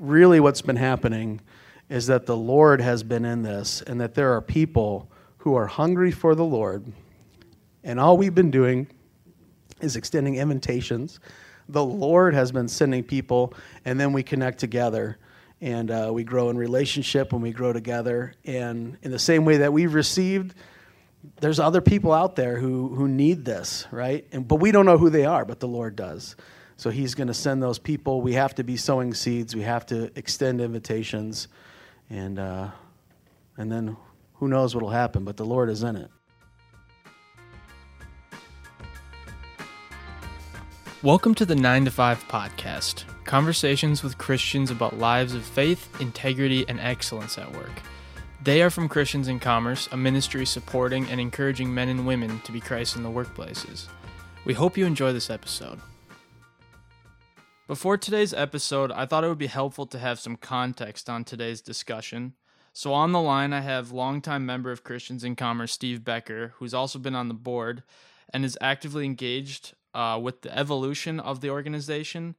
really what's been happening is that the Lord has been in this and that there are people who are hungry for the Lord. And all we've been doing is extending invitations. The Lord has been sending people, and then we connect together and uh, we grow in relationship and we grow together. And in the same way that we've received, there's other people out there who, who need this, right? And, but we don't know who they are, but the Lord does. So He's going to send those people. We have to be sowing seeds, we have to extend invitations, and, uh, and then who knows what will happen, but the Lord is in it. Welcome to the 9 to 5 podcast conversations with Christians about lives of faith, integrity, and excellence at work. They are from Christians in Commerce, a ministry supporting and encouraging men and women to be Christ in the workplaces. We hope you enjoy this episode. Before today's episode, I thought it would be helpful to have some context on today's discussion. So, on the line, I have longtime member of Christians in Commerce, Steve Becker, who's also been on the board and is actively engaged uh, with the evolution of the organization.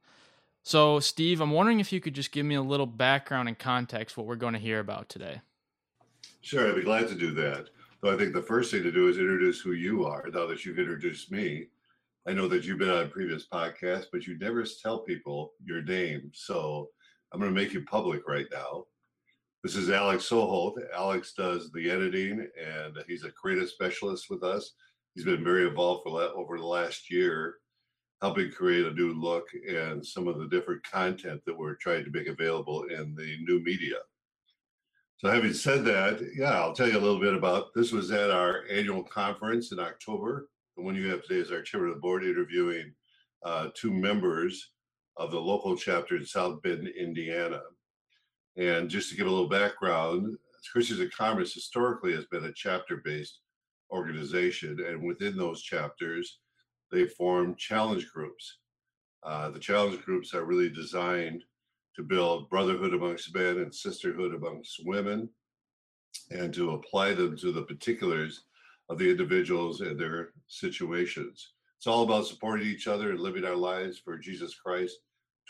So, Steve, I'm wondering if you could just give me a little background and context what we're going to hear about today. Sure, I'd be glad to do that. Though I think the first thing to do is introduce who you are. Now that you've introduced me, I know that you've been on previous podcasts, but you never tell people your name. So I'm going to make you public right now. This is Alex Soholt. Alex does the editing, and he's a creative specialist with us. He's been very involved for over the last year, helping create a new look and some of the different content that we're trying to make available in the new media. So, having said that, yeah, I'll tell you a little bit about this. Was at our annual conference in October. The one you have today is our chairman of the board interviewing uh, two members of the local chapter in South Bend, Indiana. And just to give a little background, Christians in Commerce historically has been a chapter based organization, and within those chapters, they form challenge groups. Uh, the challenge groups are really designed to build brotherhood amongst men and sisterhood amongst women, and to apply them to the particulars of the individuals and their situations. It's all about supporting each other and living our lives for Jesus Christ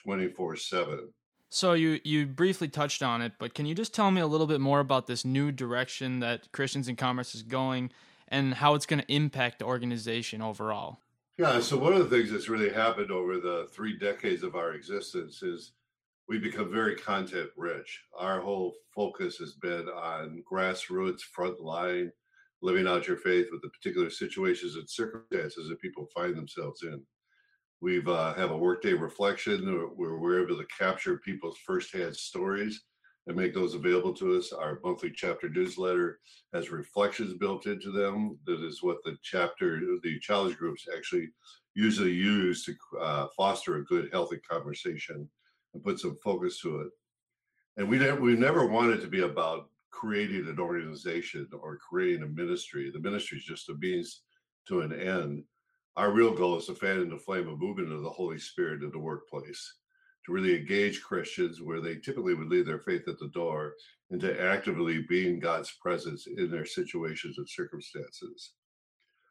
24 7. So you you briefly touched on it, but can you just tell me a little bit more about this new direction that Christians in Commerce is going and how it's going to impact the organization overall. Yeah, so one of the things that's really happened over the three decades of our existence is we become very content rich. Our whole focus has been on grassroots, front line, living out your faith with the particular situations and circumstances that people find themselves in. We've uh, have a workday reflection where we're able to capture people's firsthand stories and make those available to us. Our monthly chapter newsletter has reflections built into them. That is what the chapter, the challenge groups actually usually use to uh, foster a good, healthy conversation and put some focus to it. And we never, we never wanted to be about creating an organization or creating a ministry. The ministry is just a means to an end. Our real goal is to fan in the flame of movement of the Holy Spirit in the workplace to really engage Christians where they typically would leave their faith at the door and to actively be in God's presence in their situations and circumstances.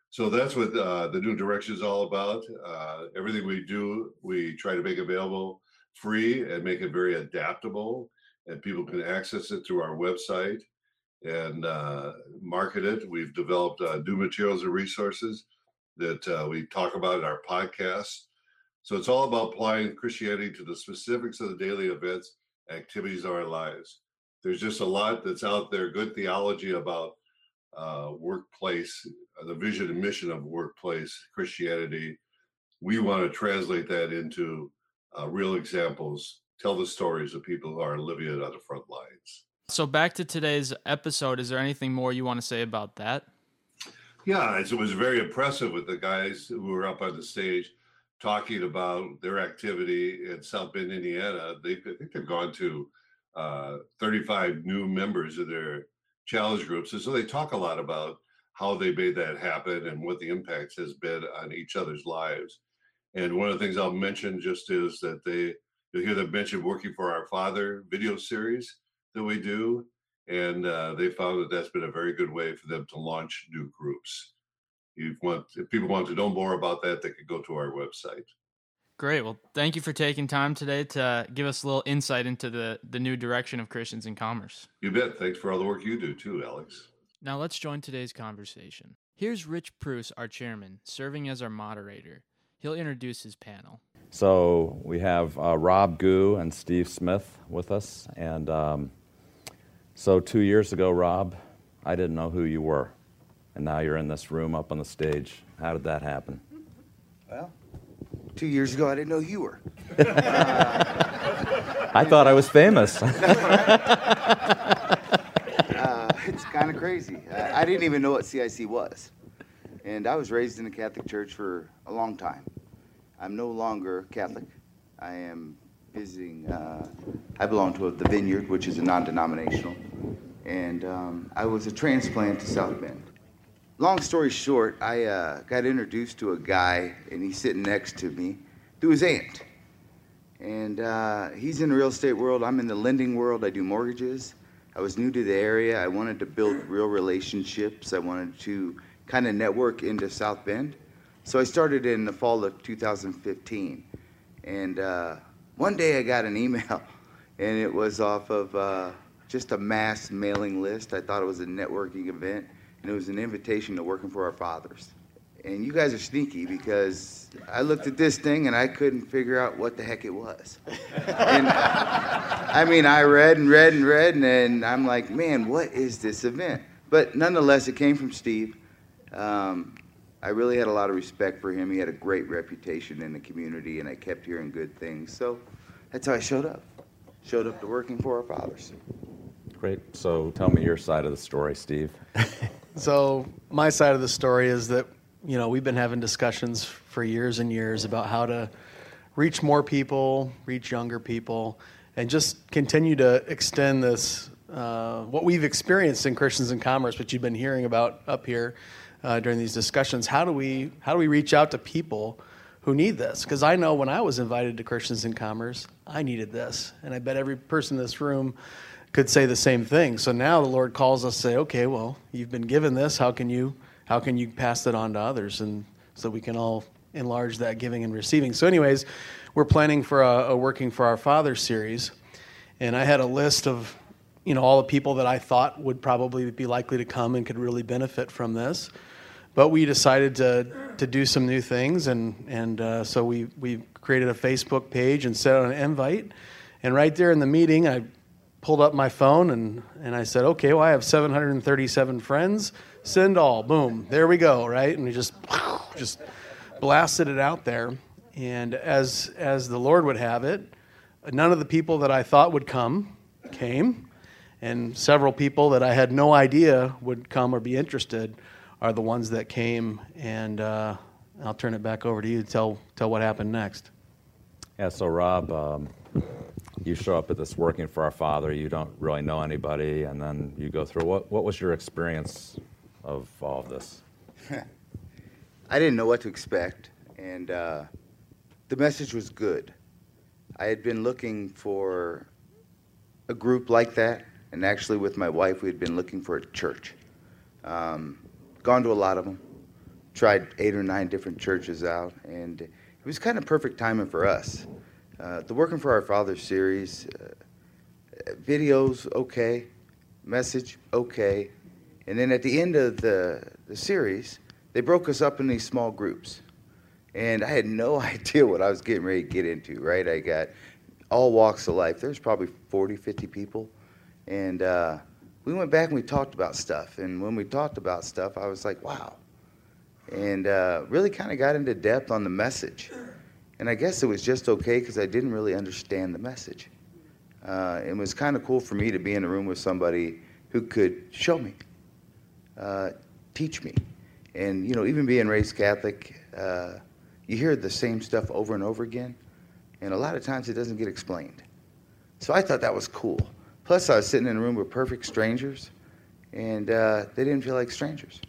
So that's what uh, the new direction is all about. Uh, everything we do, we try to make available free and make it very adaptable, and people can access it through our website and uh, market it. We've developed uh, new materials and resources that uh, we talk about in our podcast so it's all about applying Christianity to the specifics of the daily events, activities of our lives. There's just a lot that's out there, good theology about uh, workplace, uh, the vision and mission of workplace Christianity. We want to translate that into uh, real examples, tell the stories of people who are living it on the front lines. So, back to today's episode, is there anything more you want to say about that? Yeah, it was very impressive with the guys who were up on the stage talking about their activity in South Bend, Indiana. They, I think they've gone to uh, 35 new members of their challenge groups. And so they talk a lot about how they made that happen and what the impact has been on each other's lives. And one of the things I'll mention just is that they, you'll hear them mention working for our father video series that we do. And uh, they found that that's been a very good way for them to launch new groups you want if people want to know more about that, they could go to our website. Great. Well, thank you for taking time today to give us a little insight into the, the new direction of Christians in Commerce. You bet. Thanks for all the work you do too, Alex. Now let's join today's conversation. Here's Rich Pruce, our chairman, serving as our moderator. He'll introduce his panel. So we have uh, Rob Gu and Steve Smith with us. And um, so two years ago, Rob, I didn't know who you were. And now you're in this room up on the stage. How did that happen? Well, two years ago, I didn't know who you were. I thought I was famous. Uh, it's kind of crazy. I, I didn't even know what CIC was. And I was raised in the Catholic Church for a long time. I'm no longer Catholic. I am visiting, uh, I belong to the Vineyard, which is a non denominational. And um, I was a transplant to South Bend. Long story short, I uh, got introduced to a guy, and he's sitting next to me through his aunt. And uh, he's in the real estate world. I'm in the lending world. I do mortgages. I was new to the area. I wanted to build real relationships. I wanted to kind of network into South Bend. So I started in the fall of 2015. And uh, one day I got an email, and it was off of uh, just a mass mailing list. I thought it was a networking event, and it was an invitation to working for our fathers. And you guys are sneaky because I looked at this thing and I couldn't figure out what the heck it was. and I mean, I read and read and read, and then I'm like, man, what is this event? But nonetheless, it came from Steve. Um, I really had a lot of respect for him. He had a great reputation in the community, and I kept hearing good things. So that's how I showed up. Showed up to working for our fathers. Great. So tell me your side of the story, Steve. So my side of the story is that you know we've been having discussions for years and years about how to reach more people, reach younger people, and just continue to extend this uh, what we've experienced in Christians in Commerce, which you've been hearing about up here uh, during these discussions. How do we how do we reach out to people who need this? Because I know when I was invited to Christians in Commerce, I needed this, and I bet every person in this room could say the same thing. So now the Lord calls us to say, okay, well, you've been given this. How can you how can you pass it on to others, and so we can all enlarge that giving and receiving. So, anyways, we're planning for a, a working for our Father series, and I had a list of you know all the people that I thought would probably be likely to come and could really benefit from this. But we decided to to do some new things, and and uh, so we we created a Facebook page and set out an invite. And right there in the meeting, I pulled up my phone and, and I said, okay, well, I have 737 friends. Send all. Boom. There we go, right? And we just, just blasted it out there. And as, as the Lord would have it, none of the people that I thought would come came. And several people that I had no idea would come or be interested are the ones that came. And uh, I'll turn it back over to you to tell, tell what happened next. Yeah, so Rob, um, you show up at this working for our Father, you don't really know anybody, and then you go through. What, what was your experience of all of this? I didn't know what to expect, and uh, the message was good. I had been looking for a group like that, and actually, with my wife, we had been looking for a church. Um, gone to a lot of them, tried eight or nine different churches out, and it was kind of perfect timing for us. Uh, the Working for Our Father series, uh, videos, okay, message, okay. And then at the end of the, the series, they broke us up in these small groups. And I had no idea what I was getting ready to get into, right? I got all walks of life. There's probably 40, 50 people. And uh, we went back and we talked about stuff. And when we talked about stuff, I was like, wow. And uh, really kind of got into depth on the message. And I guess it was just okay because I didn't really understand the message. Uh, it was kind of cool for me to be in a room with somebody who could show me, uh, teach me. And, you know, even being raised Catholic, uh, you hear the same stuff over and over again. And a lot of times it doesn't get explained. So I thought that was cool. Plus, I was sitting in a room with perfect strangers, and uh, they didn't feel like strangers.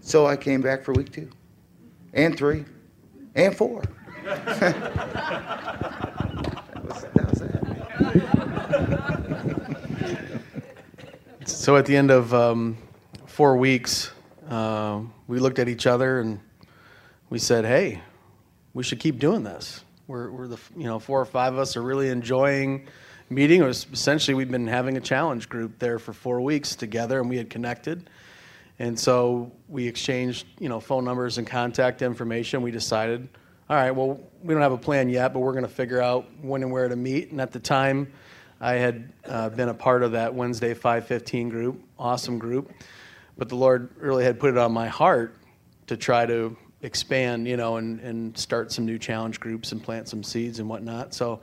So I came back for week two, and three, and four. that was, that was it. So at the end of um, four weeks, uh, we looked at each other and we said, "Hey, we should keep doing this. We're, we're the you know four or five of us are really enjoying meeting. It was essentially we've been having a challenge group there for four weeks together, and we had connected. And so we exchanged, you know, phone numbers and contact information. We decided, all right, well, we don't have a plan yet, but we're going to figure out when and where to meet. And at the time, I had uh, been a part of that Wednesday 515 group, awesome group. But the Lord really had put it on my heart to try to expand, you know, and, and start some new challenge groups and plant some seeds and whatnot. So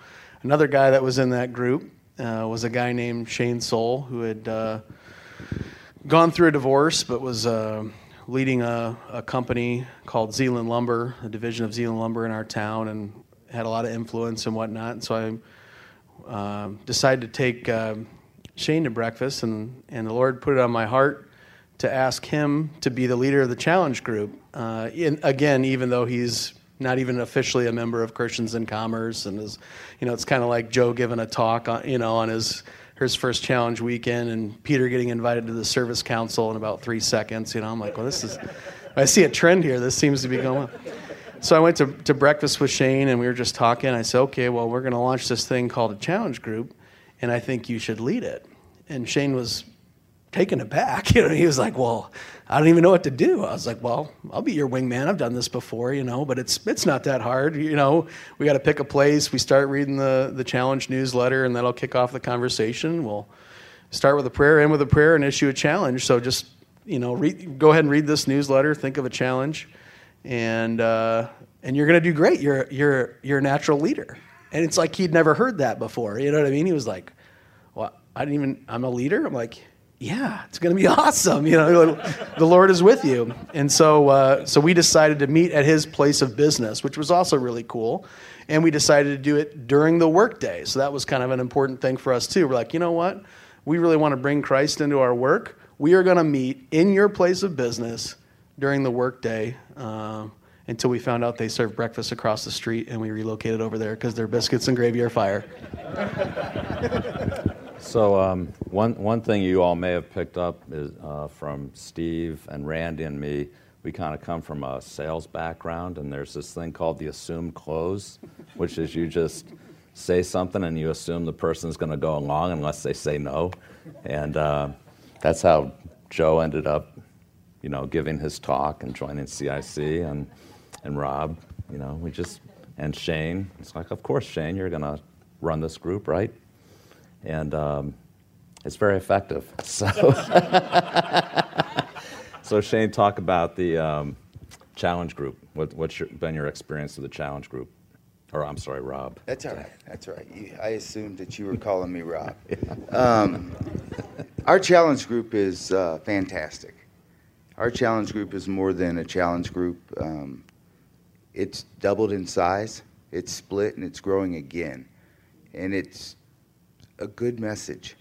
another guy that was in that group uh, was a guy named Shane Soul who had uh, gone through a divorce, but was uh, leading a, a, company called Zeeland Lumber, a division of Zeeland Lumber in our town, and had a lot of influence and whatnot. And so I uh, decided to take uh, Shane to breakfast, and, and the Lord put it on my heart to ask him to be the leader of the challenge group. Uh, in, again, even though he's not even officially a member of Christians in Commerce, and is, you know, it's kind of like Joe giving a talk, on, you know, on his his first challenge weekend, and Peter getting invited to the service council in about three seconds. You know, I'm like, well, this is, I see a trend here. This seems to be going. So I went to, to breakfast with Shane, and we were just talking. I said, okay, well, we're going to launch this thing called a challenge group, and I think you should lead it. And Shane was taken aback. You know, he was like, well, I don't even know what to do. I was like, well, I'll be your wingman. I've done this before, you know, but it's it's not that hard. You know, we got to pick a place. We start reading the the challenge newsletter, and that'll kick off the conversation. We'll start with a prayer, end with a prayer, and issue a challenge. So just you know, read, go ahead and read this newsletter. Think of a challenge, and uh, and you're to do great. You're you're you're a natural leader. And it's like he'd never heard that before. You know what I mean? He was like, well, I didn't even. I'm a leader. I'm like yeah, it's going to be awesome. You know, the Lord is with you. And so, uh, so we decided to meet at his place of business, which was also really cool. And we decided to do it during the workday. So that was kind of an important thing for us too. We're like, you know what? We really want to bring Christ into our work. We are going to meet in your place of business during the workday. Uh, until we found out they served breakfast across the street and we relocated over there because their biscuits and gravy are fire. So um, one one thing you all may have picked up is uh, from Steve and Randy and me. We kind of come from a sales background, and there's this thing called the assumed close, which is you just say something and you assume the person's going to go along unless they say no, and uh, that's how Joe ended up, you know, giving his talk and joining CIC, and and Rob, you know, we just and Shane. It's like, of course, Shane, you're going to run this group, right? And um, it's very effective. So, so Shane, talk about the um, challenge group. What, what's your, been your experience with the challenge group? Or I'm sorry, Rob. That's all right. That's all right. You, I assumed that you were calling me Rob. Um, our challenge group is uh, fantastic. Our challenge group is more than a challenge group. Um, it's doubled in size. It's split and it's growing again, and it's a good message.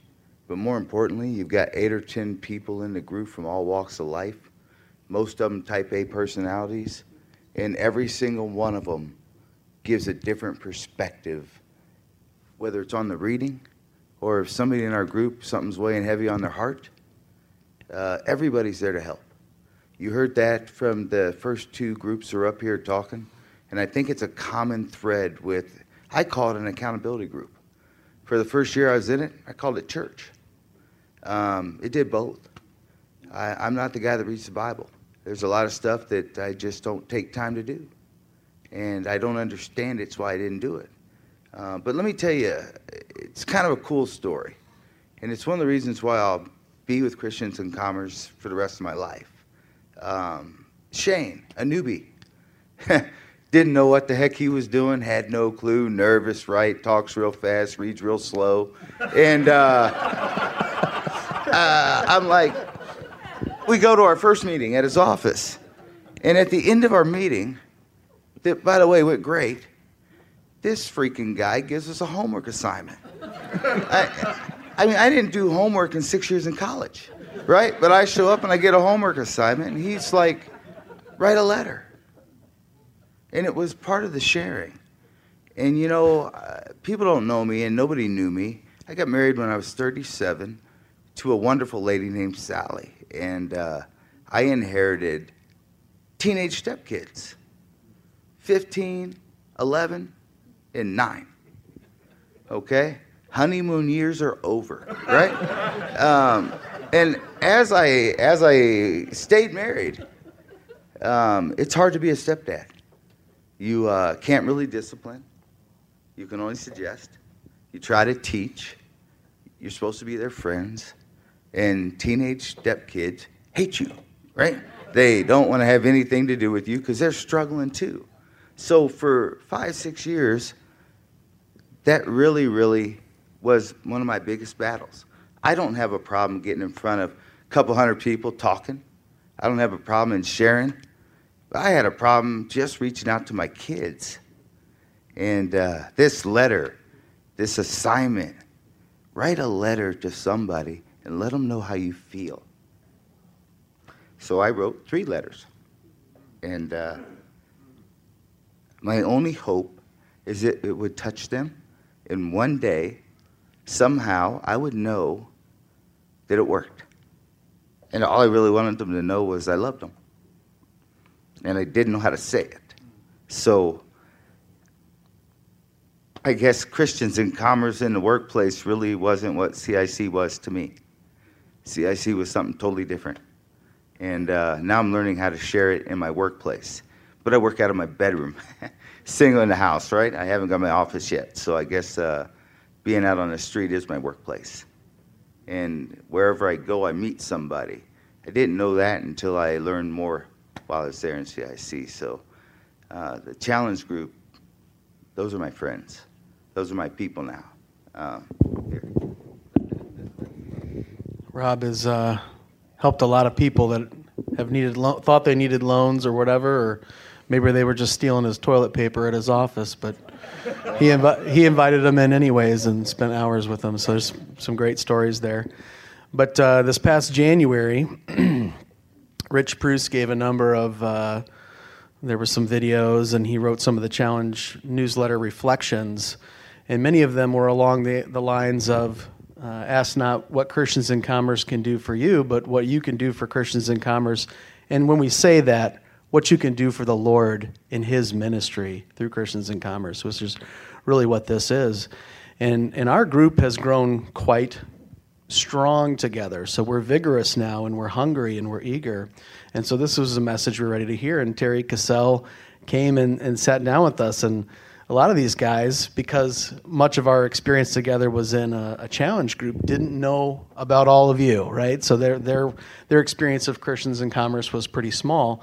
But more importantly, you've got eight or 10 people in the group from all walks of life, most of them type A personalities, and every single one of them gives a different perspective, whether it's on the reading or if somebody in our group, something's weighing heavy on their heart. Uh, everybody's there to help. You heard that from the first two groups who are up here talking, and I think it's a common thread with, I call it an accountability group for the first year I was in it, I called it church. Um, it did both. I, am not the guy that reads the Bible. There's a lot of stuff that I just don't take time to do. And I don't understand it, so I didn't do it. Uh, but let me tell you, it's kind of a cool story. And it's one of the reasons why I'll be with Christians in Commerce for the rest of my life. Um, Shane, a newbie. didn't know what the heck he was doing, had no clue, nervous, right? Talks real fast, reads real slow. And uh, uh, I'm like, we go to our first meeting at his office. And at the end of our meeting, that by the way went great, this freaking guy gives us a homework assignment. I, I mean, I didn't do homework in six years in college, right? But I show up and I get a homework assignment, and he's like, write a letter. And it was part of the sharing. And you know, uh, people don't know me, and nobody knew me. I got married when I was 37 to a wonderful lady named Sally. And uh, I inherited teenage stepkids 15, 11, and 9. Okay? Honeymoon years are over, right? um, and as I as I stayed married, um, it's hard to be a stepdad. You uh, can't really discipline. You can only suggest. You try to teach. You're supposed to be their friends. And teenage stepkids hate you, right? They don't want to have anything to do with you because they're struggling too. So for five, six years, that really, really was one of my biggest battles. I don't have a problem getting in front of a couple hundred people talking. I don't have a problem in sharing. I had a problem just reaching out to my kids. And uh, this letter, this assignment, write a letter to somebody and let them know how you feel. So I wrote three letters. And uh, my only hope is that it would touch them. And one day, somehow, I would know that it worked. And all I really wanted them to know was I loved them. And I didn't know how to say it. So I guess Christians in commerce in the workplace really wasn't what CIC was to me. CIC was something totally different. And uh, now I'm learning how to share it in my workplace. But I work out of my bedroom, single in the house, right? I haven't got my office yet. So I guess uh, being out on the street is my workplace. And wherever I go, I meet somebody. I didn't know that until I learned more while I was there in CIC. So uh, the challenge group, those are my friends. Those are my people now. Um. Rob has uh, helped a lot of people that have needed lo- thought they needed loans or whatever, or maybe they were just stealing his toilet paper at his office, but he invi- he invited them in anyways and spent hours with them. So there's some great stories there. But uh, this past January, Rich Bruce gave a number of. Uh, there were some videos, and he wrote some of the challenge newsletter reflections, and many of them were along the the lines of uh, ask not what Christians in Commerce can do for you, but what you can do for Christians in Commerce. And when we say that, what you can do for the Lord in His ministry through Christians in Commerce, which is really what this is. And, and our group has grown quite strong together. So we're vigorous now and we're hungry and we're eager. And so this was a message we're ready to hear. And Terry Cassell came and, and sat down with us. And a lot of these guys, because much of our experience together was in a, a, challenge group, didn't know about all of you, right? So their their their experience of Christians in commerce was pretty small.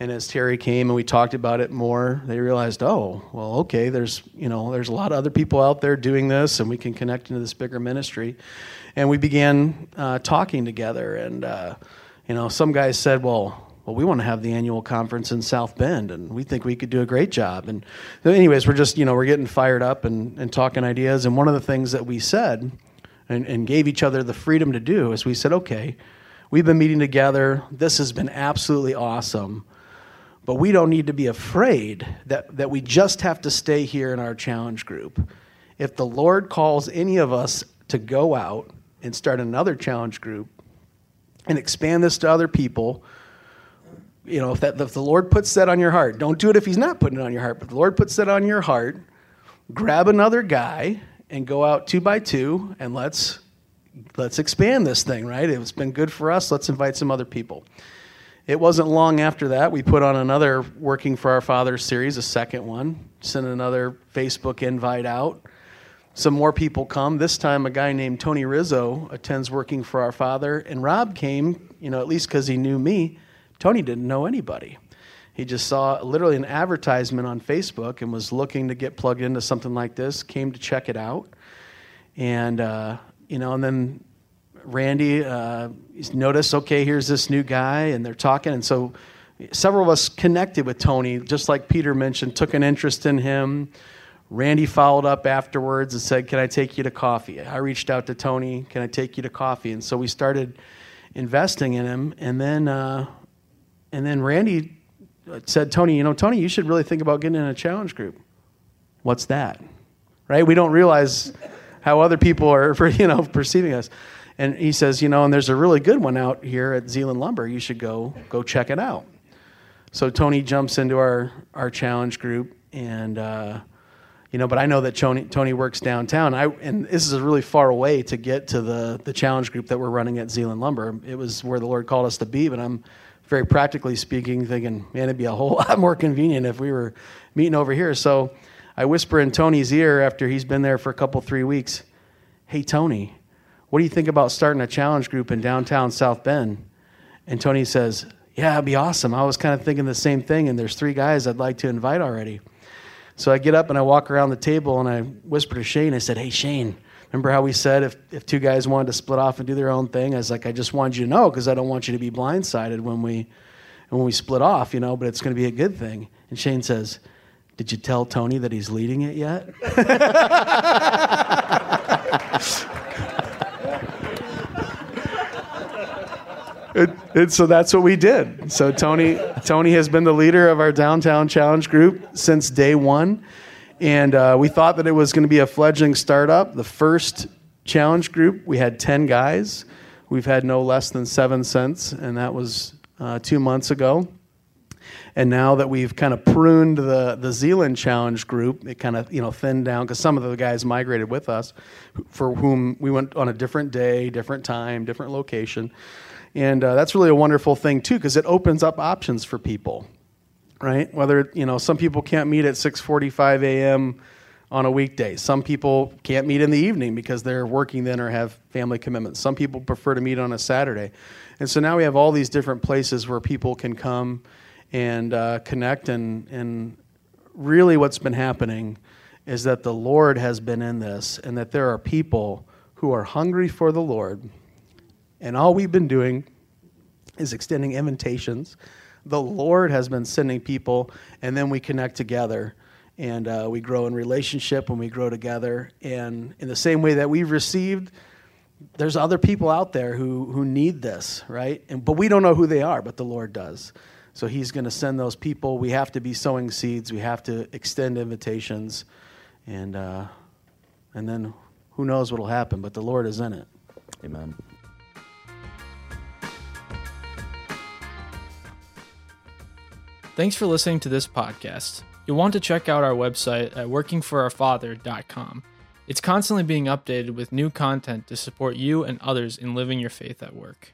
And as Terry came and we talked about it more, they realized, oh, well, okay, there's you know there's a lot of other people out there doing this, and we can connect into this bigger ministry. And we began uh, talking together, and uh, you know, some guys said, well, well, we want to have the annual conference in South Bend, and we think we could do a great job. And anyways, we're just, you know, we're getting fired up and, and talking ideas. And one of the things that we said and, and gave each other the freedom to do is we said, okay, we've been meeting together. This has been absolutely awesome. But we don't need to be afraid that, that we just have to stay here in our challenge group. If the Lord calls any of us to go out and start another challenge group and expand this to other people, you know, if, that, if the Lord puts that on your heart, don't do it if He's not putting it on your heart, but the Lord puts that on your heart, grab another guy and go out two by two and let's let's expand this thing, right? It's been good for us. Let's invite some other people. It wasn't long after that we put on another Working for Our Father series, a second one, sent another Facebook invite out. Some more people come. This time, a guy named Tony Rizzo attends Working for Our Father, and Rob came, you know, at least because he knew me Tony didn't know anybody. He just saw literally an advertisement on Facebook and was looking to get plugged into something like this, came to check it out. And, uh, you know, and then Randy uh, noticed, okay, here's this new guy, and they're talking. And so several of us connected with Tony, just like Peter mentioned, took an interest in him. Randy followed up afterwards and said, Can I take you to coffee? I reached out to Tony, Can I take you to coffee? And so we started investing in him. And then, uh, and then Randy said, Tony, you know, Tony, you should really think about getting in a challenge group. What's that? Right? We don't realize how other people are, you know, perceiving us. And he says, you know, and there's a really good one out here at Zeeland Lumber. You should go go check it out. so Tony jumps into our our challenge group, and uh, you know, but I know that Tony Tony works downtown. I and this is a really far away to get to the the challenge group that we're running at Zeeland Lumber. It was where the Lord called us to be, but I'm very practically speaking, thinking, man, it'd be a whole lot more convenient if we were meeting over here. So I whisper in Tony's ear after he's been there for a couple three weeks, "Hey Tony, what do you think about starting a challenge group in downtown South Bend?" And Tony says, Yeah, it'd be awesome. I was kind of thinking the same thing, and there's three guys I'd like to invite already. So I get up and I walk around the table and I whisper to Shane, I said, Hey, Shane, remember how we said if, if two guys wanted to split off and do their own thing? I was like, I just wanted you to know because I don't want you to be blindsided when we, when we split off, you know, but it's going to be a good thing. And Shane says, Did you tell Tony that he's leading it yet? And, so that's what we did. So Tony, Tony has been the leader of our downtown challenge group since day one, and uh, we thought that it was going to be a fledgling startup. The first challenge group, we had ten guys. We've had no less than seven since, and that was uh, two months ago. And now that we've kind of pruned the the Zeeland Challenge group, it kind of you know thinned down because some of the guys migrated with us, for whom we went on a different day, different time, different location. And uh, that's really a wonderful thing too, because it opens up options for people, right? Whether you know some people can't meet at 6:45 a.m. on a weekday. Some people can't meet in the evening because they're working then or have family commitments. Some people prefer to meet on a Saturday, and so now we have all these different places where people can come and uh, connect. And and really, what's been happening is that the Lord has been in this, and that there are people who are hungry for the Lord and all we've been doing is extending invitations. The Lord has been sending people, and then we connect together and uh, we grow in relationship when we grow together. And in the same way that we've received, there's other people out there who, who need this, right? And, but we don't know who they are, but the Lord does. So He's going to send those people. We have to be sowing seeds, we have to extend invitations, and, uh, and then who knows what will happen, but the Lord is in it. Amen. Thanks for listening to this podcast. You'll want to check out our website at workingforourfather.com. It's constantly being updated with new content to support you and others in living your faith at work.